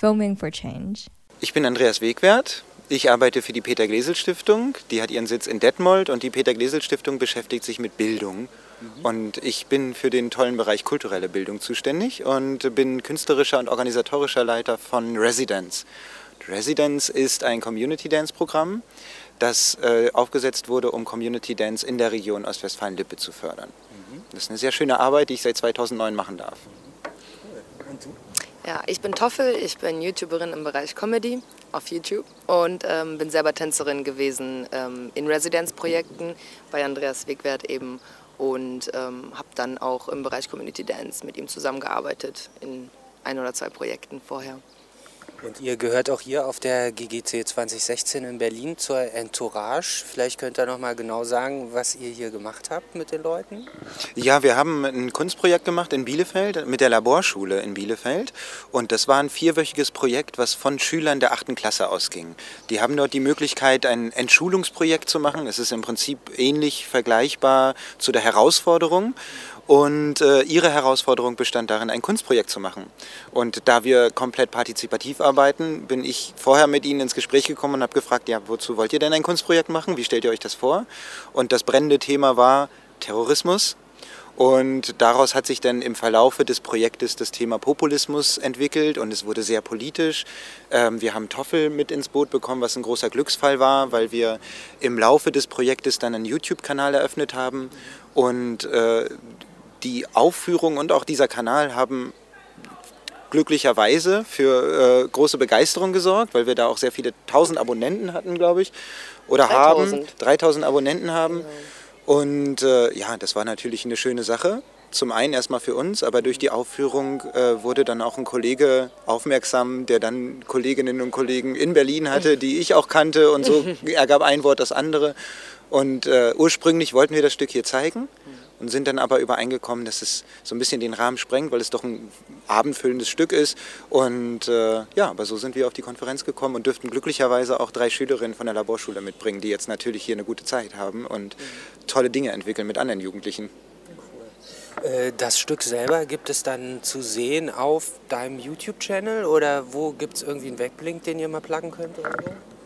Filming for Change. Ich bin Andreas Wegwert. Ich arbeite für die Peter Glesel Stiftung. Die hat ihren Sitz in Detmold und die Peter Glesel Stiftung beschäftigt sich mit Bildung. Mhm. Und ich bin für den tollen Bereich kulturelle Bildung zuständig und bin künstlerischer und organisatorischer Leiter von Residence. Residence ist ein Community Dance Programm, das äh, aufgesetzt wurde, um Community Dance in der Region Ostwestfalen-Lippe zu fördern. Mhm. Das ist eine sehr schöne Arbeit, die ich seit 2009 machen darf. Und du? Ja, ich bin Toffel, ich bin YouTuberin im Bereich Comedy auf YouTube und ähm, bin selber Tänzerin gewesen ähm, in Residenzprojekten bei Andreas Wegwert eben und ähm, habe dann auch im Bereich Community Dance mit ihm zusammengearbeitet in ein oder zwei Projekten vorher. Und ihr gehört auch hier auf der GGC 2016 in Berlin zur Entourage. Vielleicht könnt ihr noch mal genau sagen, was ihr hier gemacht habt mit den Leuten. Ja, wir haben ein Kunstprojekt gemacht in Bielefeld mit der Laborschule in Bielefeld. Und das war ein vierwöchiges Projekt, was von Schülern der achten Klasse ausging. Die haben dort die Möglichkeit, ein Entschulungsprojekt zu machen. Es ist im Prinzip ähnlich vergleichbar zu der Herausforderung. Und äh, ihre Herausforderung bestand darin, ein Kunstprojekt zu machen. Und da wir komplett partizipativ arbeiten, bin ich vorher mit ihnen ins Gespräch gekommen und habe gefragt, ja, wozu wollt ihr denn ein Kunstprojekt machen? Wie stellt ihr euch das vor? Und das brennende Thema war Terrorismus. Und daraus hat sich dann im Verlaufe des Projektes das Thema Populismus entwickelt und es wurde sehr politisch. Ähm, wir haben Toffel mit ins Boot bekommen, was ein großer Glücksfall war, weil wir im Laufe des Projektes dann einen YouTube-Kanal eröffnet haben und äh, die Aufführung und auch dieser Kanal haben glücklicherweise für äh, große Begeisterung gesorgt, weil wir da auch sehr viele tausend Abonnenten hatten, glaube ich, oder 3000. haben, 3000 Abonnenten haben. Genau. Und äh, ja, das war natürlich eine schöne Sache. Zum einen erstmal für uns, aber durch die Aufführung äh, wurde dann auch ein Kollege aufmerksam, der dann Kolleginnen und Kollegen in Berlin hatte, die ich auch kannte und so ergab ein Wort das andere. Und äh, ursprünglich wollten wir das Stück hier zeigen und sind dann aber übereingekommen, dass es so ein bisschen den Rahmen sprengt, weil es doch ein abendfüllendes Stück ist. Und äh, ja, aber so sind wir auf die Konferenz gekommen und dürften glücklicherweise auch drei Schülerinnen von der Laborschule mitbringen, die jetzt natürlich hier eine gute Zeit haben und tolle Dinge entwickeln mit anderen Jugendlichen. Äh, das Stück selber gibt es dann zu sehen auf deinem YouTube-Channel oder wo gibt es irgendwie einen Weblink, den ihr mal pluggen könnt? Oder?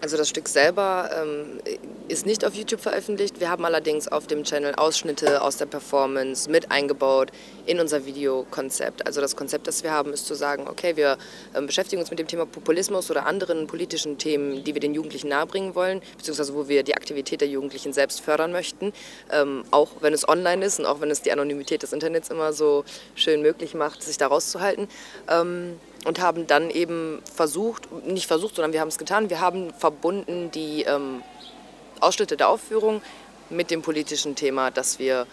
Also das Stück selber ähm, ist nicht auf YouTube veröffentlicht. Wir haben allerdings auf dem Channel Ausschnitte aus der Performance mit eingebaut in unser Videokonzept. Also das Konzept, das wir haben, ist zu sagen, okay, wir ähm, beschäftigen uns mit dem Thema Populismus oder anderen politischen Themen, die wir den Jugendlichen nahebringen wollen, beziehungsweise wo wir die Aktivität der Jugendlichen selbst fördern möchten, ähm, auch wenn es online ist und auch wenn es die Anonymität des Internets immer so schön möglich macht, sich da rauszuhalten. Und haben dann eben versucht, nicht versucht, sondern wir haben es getan, wir haben verbunden die ähm, Ausschnitte der Aufführung mit dem politischen Thema, dass wir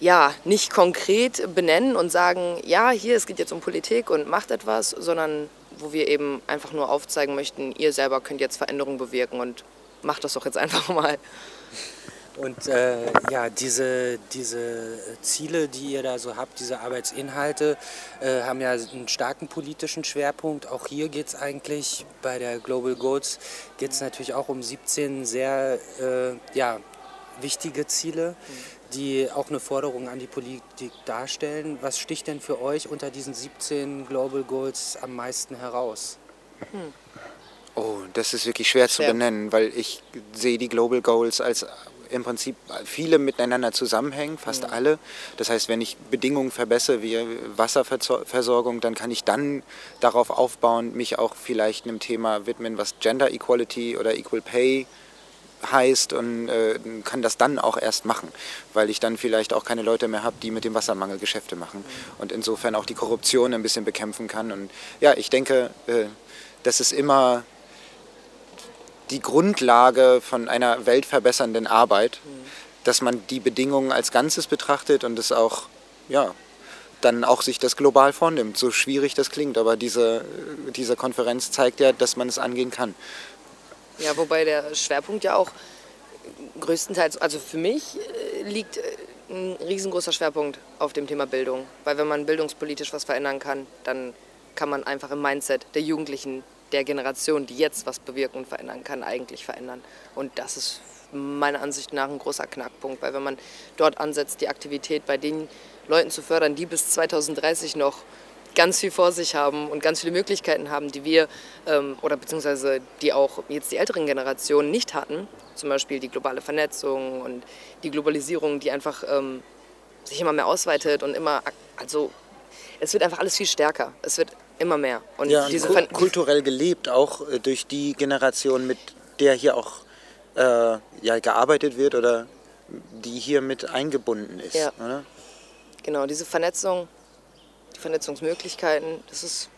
ja nicht konkret benennen und sagen, ja, hier, es geht jetzt um Politik und macht etwas, sondern wo wir eben einfach nur aufzeigen möchten, ihr selber könnt jetzt Veränderungen bewirken und macht das doch jetzt einfach mal. Und äh, ja, diese, diese Ziele, die ihr da so habt, diese Arbeitsinhalte, äh, haben ja einen starken politischen Schwerpunkt. Auch hier geht es eigentlich bei der Global Goals geht es natürlich auch um 17 sehr äh, ja, wichtige Ziele, die auch eine Forderung an die Politik darstellen. Was sticht denn für euch unter diesen 17 Global Goals am meisten heraus? Hm. Oh, das ist wirklich schwer, schwer, zu benennen, weil ich sehe die Global Goals als im Prinzip viele miteinander zusammenhängen, fast mhm. alle. Das heißt, wenn ich Bedingungen verbessere wie Wasserversorgung, dann kann ich dann darauf aufbauen, mich auch vielleicht einem Thema widmen, was Gender Equality oder Equal Pay heißt und äh, kann das dann auch erst machen, weil ich dann vielleicht auch keine Leute mehr habe, die mit dem Wassermangel Geschäfte machen mhm. und insofern auch die Korruption ein bisschen bekämpfen kann. Und ja, ich denke, äh, das ist immer die Grundlage von einer weltverbessernden Arbeit, mhm. dass man die Bedingungen als Ganzes betrachtet und es auch, ja, dann auch sich das global vornimmt, so schwierig das klingt. Aber diese, diese Konferenz zeigt ja, dass man es angehen kann. Ja, wobei der Schwerpunkt ja auch größtenteils, also für mich äh, liegt äh, ein riesengroßer Schwerpunkt auf dem Thema Bildung. Weil wenn man bildungspolitisch was verändern kann, dann kann man einfach im Mindset der Jugendlichen der Generation, die jetzt was bewirken und verändern kann, eigentlich verändern. Und das ist meiner Ansicht nach ein großer Knackpunkt, weil wenn man dort ansetzt, die Aktivität bei den Leuten zu fördern, die bis 2030 noch ganz viel vor sich haben und ganz viele Möglichkeiten haben, die wir ähm, oder beziehungsweise die auch jetzt die älteren Generationen nicht hatten. Zum Beispiel die globale Vernetzung und die Globalisierung, die einfach ähm, sich immer mehr ausweitet und immer, also es wird einfach alles viel stärker. Es wird immer mehr. Und ja, diese und kulturell gelebt, auch äh, durch die Generation, mit der hier auch äh, ja, gearbeitet wird oder die hier mit eingebunden ist. Ja. Oder? Genau, diese Vernetzung, die Vernetzungsmöglichkeiten, das ist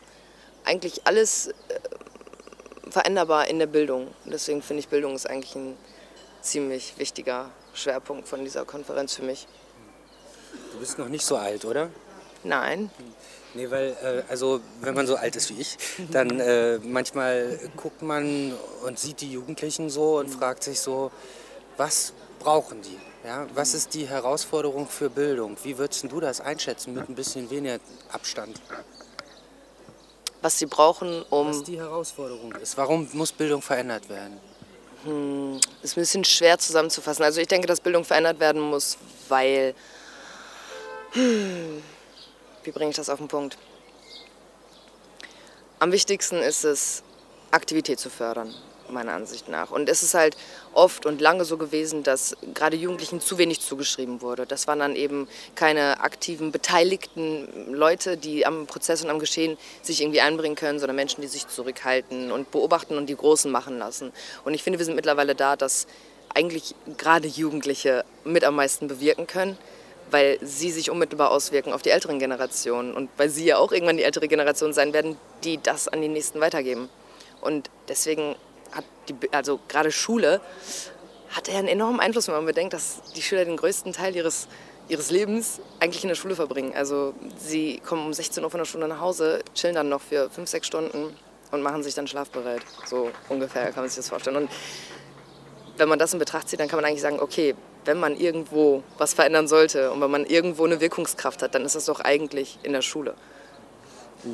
eigentlich alles äh, veränderbar in der Bildung. Und deswegen finde ich, Bildung ist eigentlich ein ziemlich wichtiger Schwerpunkt von dieser Konferenz für mich. Du bist noch nicht so alt, oder? Nein. Nee, weil, äh, also wenn man so alt ist wie ich, dann äh, manchmal guckt man und sieht die Jugendlichen so und fragt sich so, was brauchen die? Ja, was ist die Herausforderung für Bildung? Wie würdest du das einschätzen mit ein bisschen weniger Abstand? Was sie brauchen, um. Was die Herausforderung ist. Warum muss Bildung verändert werden? Hm, ist ein bisschen schwer zusammenzufassen. Also ich denke, dass Bildung verändert werden muss, weil. Hm, wie bringe ich das auf den Punkt? Am wichtigsten ist es, Aktivität zu fördern meiner Ansicht nach. Und es ist halt oft und lange so gewesen, dass gerade Jugendlichen zu wenig zugeschrieben wurde. Das waren dann eben keine aktiven, beteiligten Leute, die am Prozess und am Geschehen sich irgendwie einbringen können, sondern Menschen, die sich zurückhalten und beobachten und die Großen machen lassen. Und ich finde, wir sind mittlerweile da, dass eigentlich gerade Jugendliche mit am meisten bewirken können weil sie sich unmittelbar auswirken auf die älteren Generationen und weil sie ja auch irgendwann die ältere Generation sein werden, die das an die nächsten weitergeben. Und deswegen hat die, also gerade Schule hat ja einen enormen Einfluss, wenn man bedenkt, dass die Schüler den größten Teil ihres, ihres Lebens eigentlich in der Schule verbringen. Also sie kommen um 16 Uhr von der Schule nach Hause, chillen dann noch für fünf, sechs Stunden und machen sich dann schlafbereit. So ungefähr kann man sich das vorstellen. Und wenn man das in Betracht zieht, dann kann man eigentlich sagen, okay, wenn man irgendwo was verändern sollte und wenn man irgendwo eine Wirkungskraft hat, dann ist das doch eigentlich in der Schule.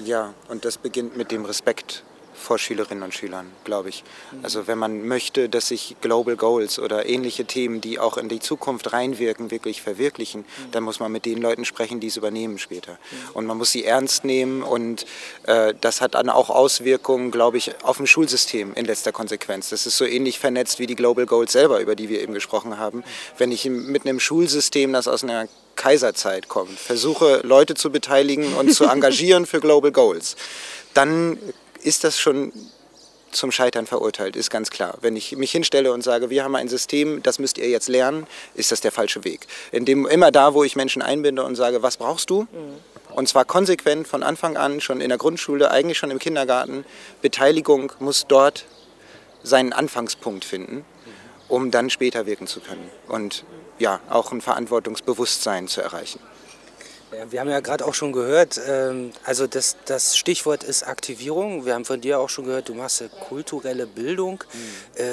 Ja, und das beginnt mit dem Respekt vor Schülerinnen und Schülern, glaube ich. Also wenn man möchte, dass sich Global Goals oder ähnliche Themen, die auch in die Zukunft reinwirken, wirklich verwirklichen, dann muss man mit den Leuten sprechen, die es übernehmen später. Und man muss sie ernst nehmen und äh, das hat dann auch Auswirkungen, glaube ich, auf dem Schulsystem in letzter Konsequenz. Das ist so ähnlich vernetzt wie die Global Goals selber, über die wir eben gesprochen haben. Wenn ich mit einem Schulsystem, das aus einer Kaiserzeit kommt, versuche Leute zu beteiligen und zu engagieren für Global Goals, dann ist das schon zum Scheitern verurteilt, ist ganz klar. Wenn ich mich hinstelle und sage, wir haben ein System, das müsst ihr jetzt lernen, ist das der falsche Weg. Indem immer da, wo ich Menschen einbinde und sage, was brauchst du? Mhm. Und zwar konsequent von Anfang an, schon in der Grundschule, eigentlich schon im Kindergarten. Beteiligung muss dort seinen Anfangspunkt finden, um dann später wirken zu können. Und ja, auch ein Verantwortungsbewusstsein zu erreichen. Ja, wir haben ja gerade auch schon gehört, ähm, also das, das Stichwort ist Aktivierung. Wir haben von dir auch schon gehört, du machst kulturelle Bildung. Mhm. Äh,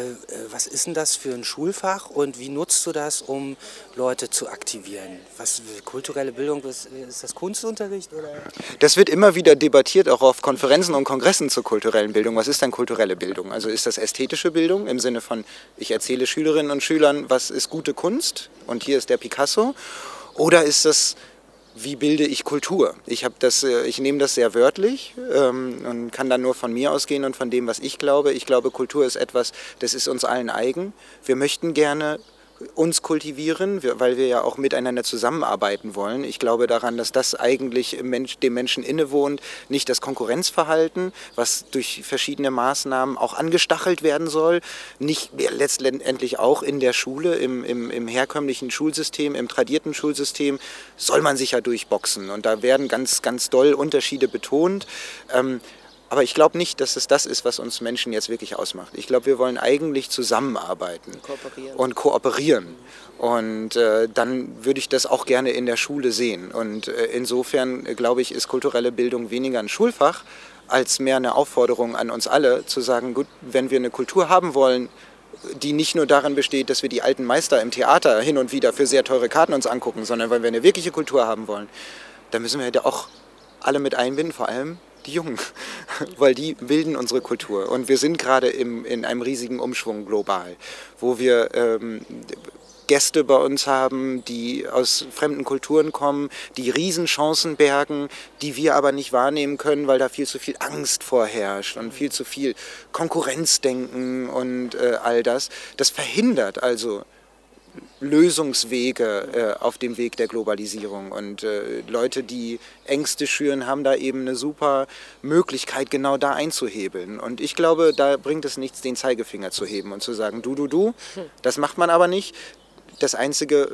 was ist denn das für ein Schulfach und wie nutzt du das, um Leute zu aktivieren? Was kulturelle Bildung, ist, ist das Kunstunterricht? Oder? Das wird immer wieder debattiert, auch auf Konferenzen und Kongressen zur kulturellen Bildung. Was ist denn kulturelle Bildung? Also ist das ästhetische Bildung im Sinne von, ich erzähle Schülerinnen und Schülern, was ist gute Kunst und hier ist der Picasso? Oder ist das wie bilde ich Kultur? Ich, das, äh, ich nehme das sehr wörtlich ähm, und kann dann nur von mir ausgehen und von dem, was ich glaube. Ich glaube, Kultur ist etwas, das ist uns allen eigen. Wir möchten gerne uns kultivieren, weil wir ja auch miteinander zusammenarbeiten wollen. Ich glaube daran, dass das eigentlich dem Menschen innewohnt, nicht das Konkurrenzverhalten, was durch verschiedene Maßnahmen auch angestachelt werden soll, nicht letztendlich auch in der Schule, im, im, im herkömmlichen Schulsystem, im tradierten Schulsystem, soll man sich ja durchboxen. Und da werden ganz, ganz doll Unterschiede betont. Ähm, aber ich glaube nicht, dass es das ist, was uns Menschen jetzt wirklich ausmacht. Ich glaube, wir wollen eigentlich zusammenarbeiten kooperieren. und kooperieren. Und äh, dann würde ich das auch gerne in der Schule sehen. Und äh, insofern, äh, glaube ich, ist kulturelle Bildung weniger ein Schulfach als mehr eine Aufforderung an uns alle, zu sagen, gut, wenn wir eine Kultur haben wollen, die nicht nur darin besteht, dass wir die alten Meister im Theater hin und wieder für sehr teure Karten uns angucken, sondern wenn wir eine wirkliche Kultur haben wollen, dann müssen wir ja auch alle mit einbinden, vor allem die Jungen, weil die bilden unsere Kultur. Und wir sind gerade in einem riesigen Umschwung global, wo wir ähm, Gäste bei uns haben, die aus fremden Kulturen kommen, die Riesenchancen bergen, die wir aber nicht wahrnehmen können, weil da viel zu viel Angst vorherrscht und viel zu viel Konkurrenzdenken und äh, all das. Das verhindert also Lösungswege äh, auf dem Weg der Globalisierung. Und äh, Leute, die Ängste schüren, haben da eben eine super Möglichkeit, genau da einzuhebeln. Und ich glaube, da bringt es nichts, den Zeigefinger zu heben und zu sagen, du, du, du. Das macht man aber nicht. Das Einzige,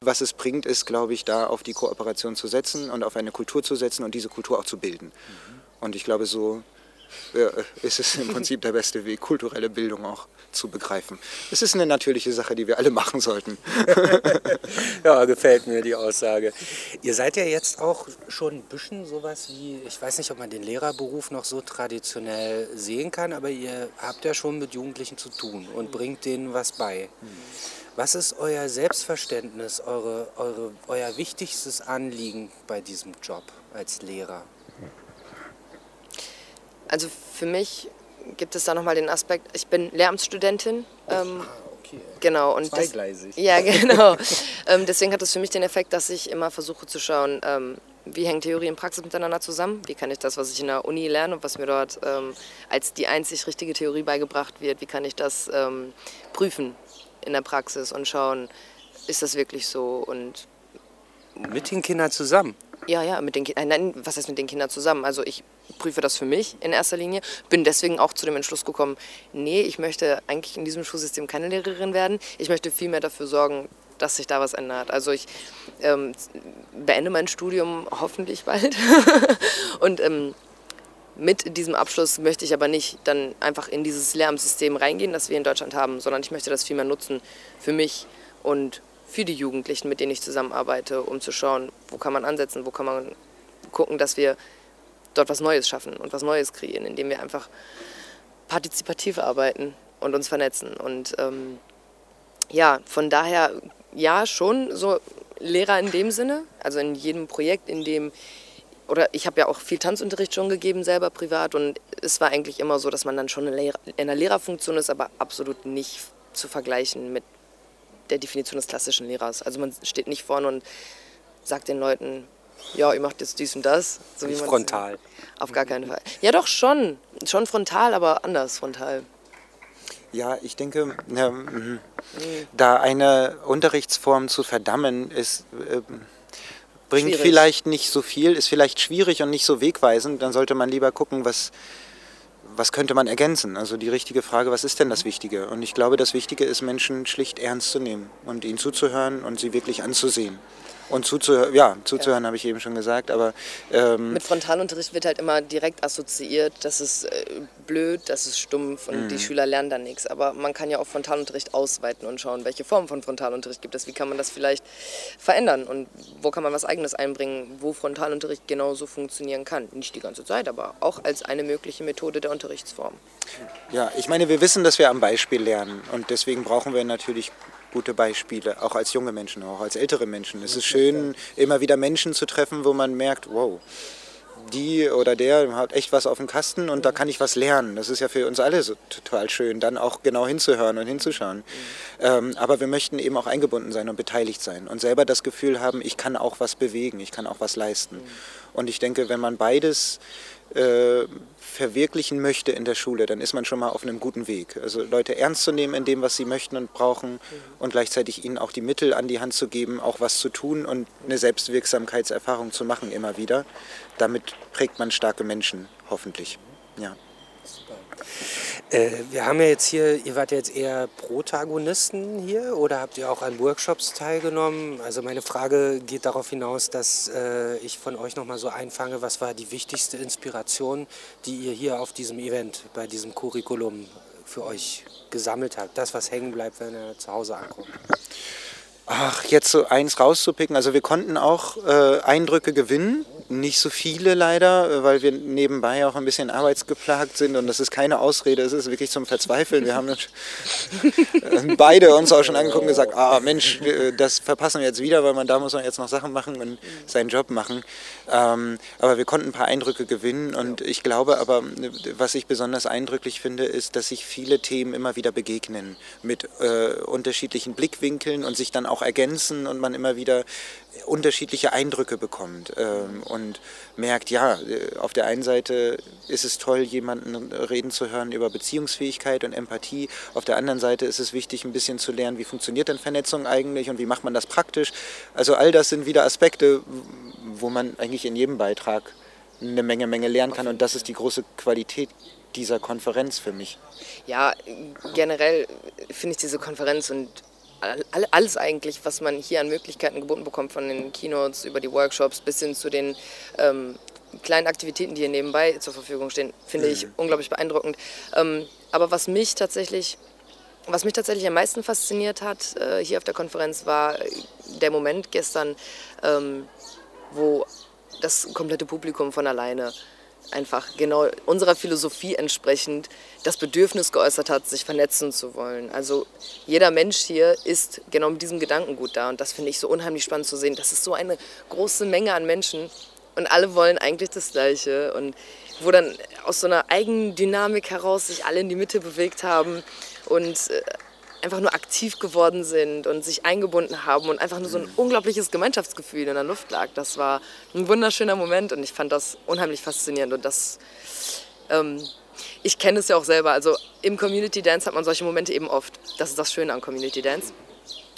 was es bringt, ist, glaube ich, da auf die Kooperation zu setzen und auf eine Kultur zu setzen und diese Kultur auch zu bilden. Und ich glaube, so ja, ist es im Prinzip der beste Weg, kulturelle Bildung auch zu begreifen. Es ist eine natürliche Sache, die wir alle machen sollten. ja, gefällt mir die Aussage. Ihr seid ja jetzt auch schon ein bisschen sowas wie, ich weiß nicht, ob man den Lehrerberuf noch so traditionell sehen kann, aber ihr habt ja schon mit Jugendlichen zu tun und bringt denen was bei. Was ist euer Selbstverständnis, eure, eure, euer wichtigstes Anliegen bei diesem Job als Lehrer? Also für mich gibt es da nochmal den Aspekt, ich bin Lehramtsstudentin. Ähm, ah, okay. Genau. Und Zweigleisig. Das, ja, genau. ähm, deswegen hat es für mich den Effekt, dass ich immer versuche zu schauen, ähm, wie hängen Theorie und Praxis miteinander zusammen? Wie kann ich das, was ich in der Uni lerne und was mir dort ähm, als die einzig richtige Theorie beigebracht wird, wie kann ich das ähm, prüfen in der Praxis und schauen, ist das wirklich so? Und mit den Kindern zusammen? Ja, ja, mit den Kindern. Nein, was heißt mit den Kindern zusammen? Also ich prüfe das für mich in erster Linie. Bin deswegen auch zu dem Entschluss gekommen, nee, ich möchte eigentlich in diesem Schulsystem keine Lehrerin werden. Ich möchte vielmehr dafür sorgen, dass sich da was ändert. Also ich ähm, beende mein Studium hoffentlich bald. Und ähm, mit diesem Abschluss möchte ich aber nicht dann einfach in dieses Lehramtssystem reingehen, das wir in Deutschland haben, sondern ich möchte das vielmehr nutzen für mich und für die Jugendlichen, mit denen ich zusammenarbeite, um zu schauen, wo kann man ansetzen, wo kann man gucken, dass wir dort was Neues schaffen und was Neues kreieren, indem wir einfach partizipativ arbeiten und uns vernetzen. Und ähm, ja, von daher ja schon so Lehrer in dem Sinne, also in jedem Projekt, in dem oder ich habe ja auch viel Tanzunterricht schon gegeben, selber privat. Und es war eigentlich immer so, dass man dann schon in einer Lehrerfunktion ist, aber absolut nicht zu vergleichen mit der Definition des klassischen Lehrers. Also man steht nicht vorne und sagt den Leuten, ja, ihr macht jetzt dies und das. So nicht frontal. Auf gar keinen Fall. Ja, doch schon. Schon frontal, aber anders frontal. Ja, ich denke, ja, mhm. da eine Unterrichtsform zu verdammen, ist, äh, bringt schwierig. vielleicht nicht so viel, ist vielleicht schwierig und nicht so wegweisend. Dann sollte man lieber gucken, was, was könnte man ergänzen? Also die richtige Frage, was ist denn das Wichtige? Und ich glaube, das Wichtige ist, Menschen schlicht ernst zu nehmen und ihnen zuzuhören und sie wirklich anzusehen. Und zuzuhören, ja, zuzuhören ja. habe ich eben schon gesagt, aber... Ähm Mit Frontalunterricht wird halt immer direkt assoziiert, das ist äh, blöd, das ist stumpf und mhm. die Schüler lernen dann nichts. Aber man kann ja auch Frontalunterricht ausweiten und schauen, welche Form von Frontalunterricht gibt es, wie kann man das vielleicht verändern und wo kann man was Eigenes einbringen, wo Frontalunterricht genauso funktionieren kann. Nicht die ganze Zeit, aber auch als eine mögliche Methode der Unterrichtsform. Ja, ich meine, wir wissen, dass wir am Beispiel lernen und deswegen brauchen wir natürlich gute Beispiele, auch als junge Menschen, auch als ältere Menschen. Es ist schön, immer wieder Menschen zu treffen, wo man merkt, wow, die oder der hat echt was auf dem Kasten und da kann ich was lernen. Das ist ja für uns alle so total schön, dann auch genau hinzuhören und hinzuschauen. Ähm, aber wir möchten eben auch eingebunden sein und beteiligt sein und selber das Gefühl haben, ich kann auch was bewegen, ich kann auch was leisten. Und ich denke, wenn man beides äh, verwirklichen möchte in der Schule, dann ist man schon mal auf einem guten Weg. Also Leute ernst zu nehmen in dem, was sie möchten und brauchen und gleichzeitig ihnen auch die Mittel an die Hand zu geben, auch was zu tun und eine Selbstwirksamkeitserfahrung zu machen immer wieder. Damit prägt man starke Menschen, hoffentlich. Ja. Äh, wir haben ja jetzt hier, ihr wart jetzt eher Protagonisten hier oder habt ihr auch an Workshops teilgenommen? Also meine Frage geht darauf hinaus, dass äh, ich von euch nochmal so einfange, was war die wichtigste Inspiration, die ihr hier auf diesem Event, bei diesem Curriculum für euch gesammelt habt? Das, was hängen bleibt, wenn ihr zu Hause ankommt. Ach, jetzt so eins rauszupicken. Also wir konnten auch äh, Eindrücke gewinnen Nicht so viele leider, weil wir nebenbei auch ein bisschen arbeitsgeplagt sind und das ist keine Ausrede, es ist wirklich zum Verzweifeln. Wir haben beide uns auch schon angeguckt und gesagt, ah Mensch, das verpassen wir jetzt wieder, weil man da muss man jetzt noch Sachen machen und seinen Job machen. Ähm, aber wir konnten ein paar Eindrücke gewinnen und ich glaube aber, was ich besonders eindrücklich finde, ist, dass sich viele Themen immer wieder begegnen mit äh, unterschiedlichen Blickwinkeln und sich dann auch ergänzen und man immer wieder unterschiedliche Eindrücke bekommt ähm, und merkt, ja, auf der einen Seite ist es toll, jemanden reden zu hören über Beziehungsfähigkeit und Empathie. Auf der anderen Seite ist es wichtig, ein bisschen zu lernen, wie funktioniert denn Vernetzung eigentlich und wie macht man das praktisch. Also all das sind wieder Aspekte, wo man eigentlich in jedem Beitrag eine Menge, Menge lernen kann und das ist die große Qualität dieser Konferenz für mich. Ja, generell finde ich diese Konferenz und alles eigentlich, was man hier an Möglichkeiten geboten bekommt, von den Keynotes über die Workshops bis hin zu den ähm, kleinen Aktivitäten, die hier nebenbei zur Verfügung stehen, finde mhm. ich unglaublich beeindruckend. Ähm, aber was mich tatsächlich was mich tatsächlich am meisten fasziniert hat äh, hier auf der Konferenz war der Moment gestern, ähm, wo das komplette Publikum von alleine einfach genau unserer Philosophie entsprechend das Bedürfnis geäußert hat, sich vernetzen zu wollen. Also jeder Mensch hier ist genau mit diesem Gedankengut da und das finde ich so unheimlich spannend zu sehen. Das ist so eine große Menge an Menschen und alle wollen eigentlich das Gleiche und wo dann aus so einer eigenen Dynamik heraus sich alle in die Mitte bewegt haben und äh, einfach nur aktiv geworden sind und sich eingebunden haben und einfach nur so ein unglaubliches Gemeinschaftsgefühl in der Luft lag. Das war ein wunderschöner Moment und ich fand das unheimlich faszinierend und das ähm, ich kenne es ja auch selber. Also im Community Dance hat man solche Momente eben oft. Das ist das Schöne an Community Dance.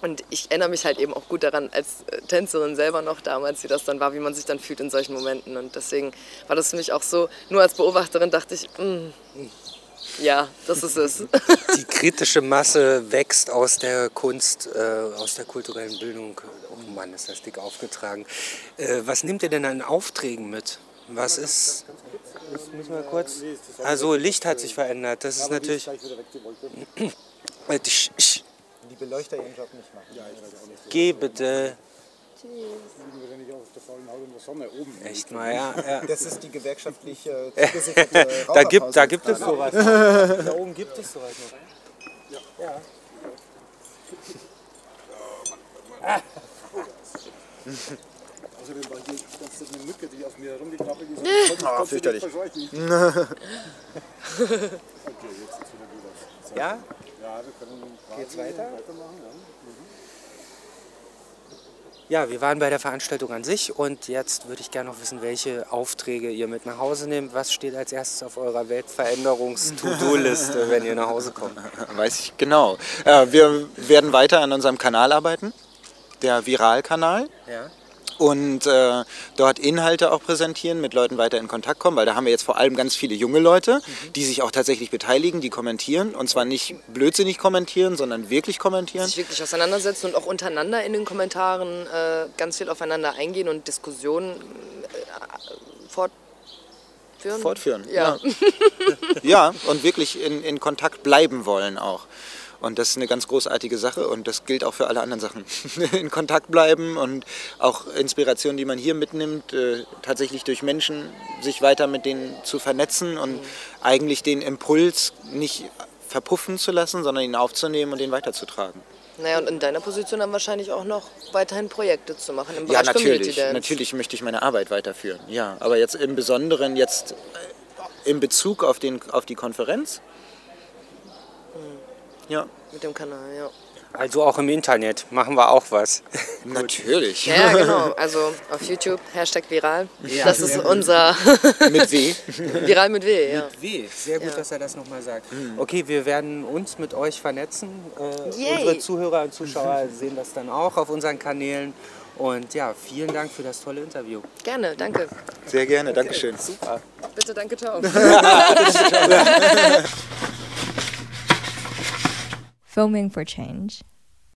Und ich erinnere mich halt eben auch gut daran, als äh, Tänzerin selber noch damals, wie das dann war, wie man sich dann fühlt in solchen Momenten. Und deswegen war das für mich auch so, nur als Beobachterin dachte ich, mm, ja, das ist es. Die kritische Masse wächst aus der Kunst, äh, aus der kulturellen Bildung. Oh Mann, ist das dick aufgetragen. Äh, was nehmt ihr denn an Aufträgen mit? Was ist. Müssen wir kurz. Also, Licht hat sich verändert. Das ist natürlich. Die Beleuchter ihren Job nicht machen. Geh bitte. Tschüss. Der faulen Haut in der Sonne oben. Echt mal, ja. ja. Das ist die gewerkschaftliche da, gibt, da gibt es sowas. da oben gibt es sowas noch. Ja. ja. Außerdem war hier ganz eine Mücke, die auf mir herumgekrabbelt ist. Ah, oh, fürchterlich. okay, jetzt ist wieder gut. Ja? Ja, wir können Geht's weiter? weitermachen. Ja. Ja, wir waren bei der Veranstaltung an sich und jetzt würde ich gerne noch wissen, welche Aufträge ihr mit nach Hause nehmt. Was steht als erstes auf eurer Weltveränderungs-To-Do-Liste, wenn ihr nach Hause kommt? Weiß ich genau. Äh, wir werden weiter an unserem Kanal arbeiten, der Viralkanal. Ja und äh, dort Inhalte auch präsentieren, mit Leuten weiter in Kontakt kommen, weil da haben wir jetzt vor allem ganz viele junge Leute, mhm. die sich auch tatsächlich beteiligen, die kommentieren und zwar nicht blödsinnig kommentieren, sondern wirklich kommentieren. Sich wirklich auseinandersetzen und auch untereinander in den Kommentaren äh, ganz viel aufeinander eingehen und Diskussionen äh, fortführen. Fortführen, ja. Ja, ja und wirklich in, in Kontakt bleiben wollen auch. Und das ist eine ganz großartige Sache und das gilt auch für alle anderen Sachen. In Kontakt bleiben und auch Inspirationen, die man hier mitnimmt, äh, tatsächlich durch Menschen sich weiter mit denen zu vernetzen und mhm. eigentlich den Impuls nicht verpuffen zu lassen, sondern ihn aufzunehmen und ihn weiterzutragen. Naja, und in deiner Position dann wahrscheinlich auch noch weiterhin Projekte zu machen im Bereich Ja, natürlich. Natürlich möchte ich meine Arbeit weiterführen. Ja, aber jetzt im Besonderen jetzt äh, in Bezug auf, den, auf die Konferenz ja. Mit dem Kanal, ja. Also auch im Internet machen wir auch was. Natürlich. Ja, genau. Also auf YouTube, Hashtag viral. Ja, das ist unser. mit W. viral mit W, ja. Mit W. Sehr gut, ja. dass er das nochmal sagt. Mhm. Okay, wir werden uns mit euch vernetzen. Äh, unsere Zuhörer und Zuschauer sehen das dann auch auf unseren Kanälen. Und ja, vielen Dank für das tolle Interview. Gerne, danke. Sehr gerne, okay. Dankeschön. Super. Bitte, danke, ciao. Filming for Change.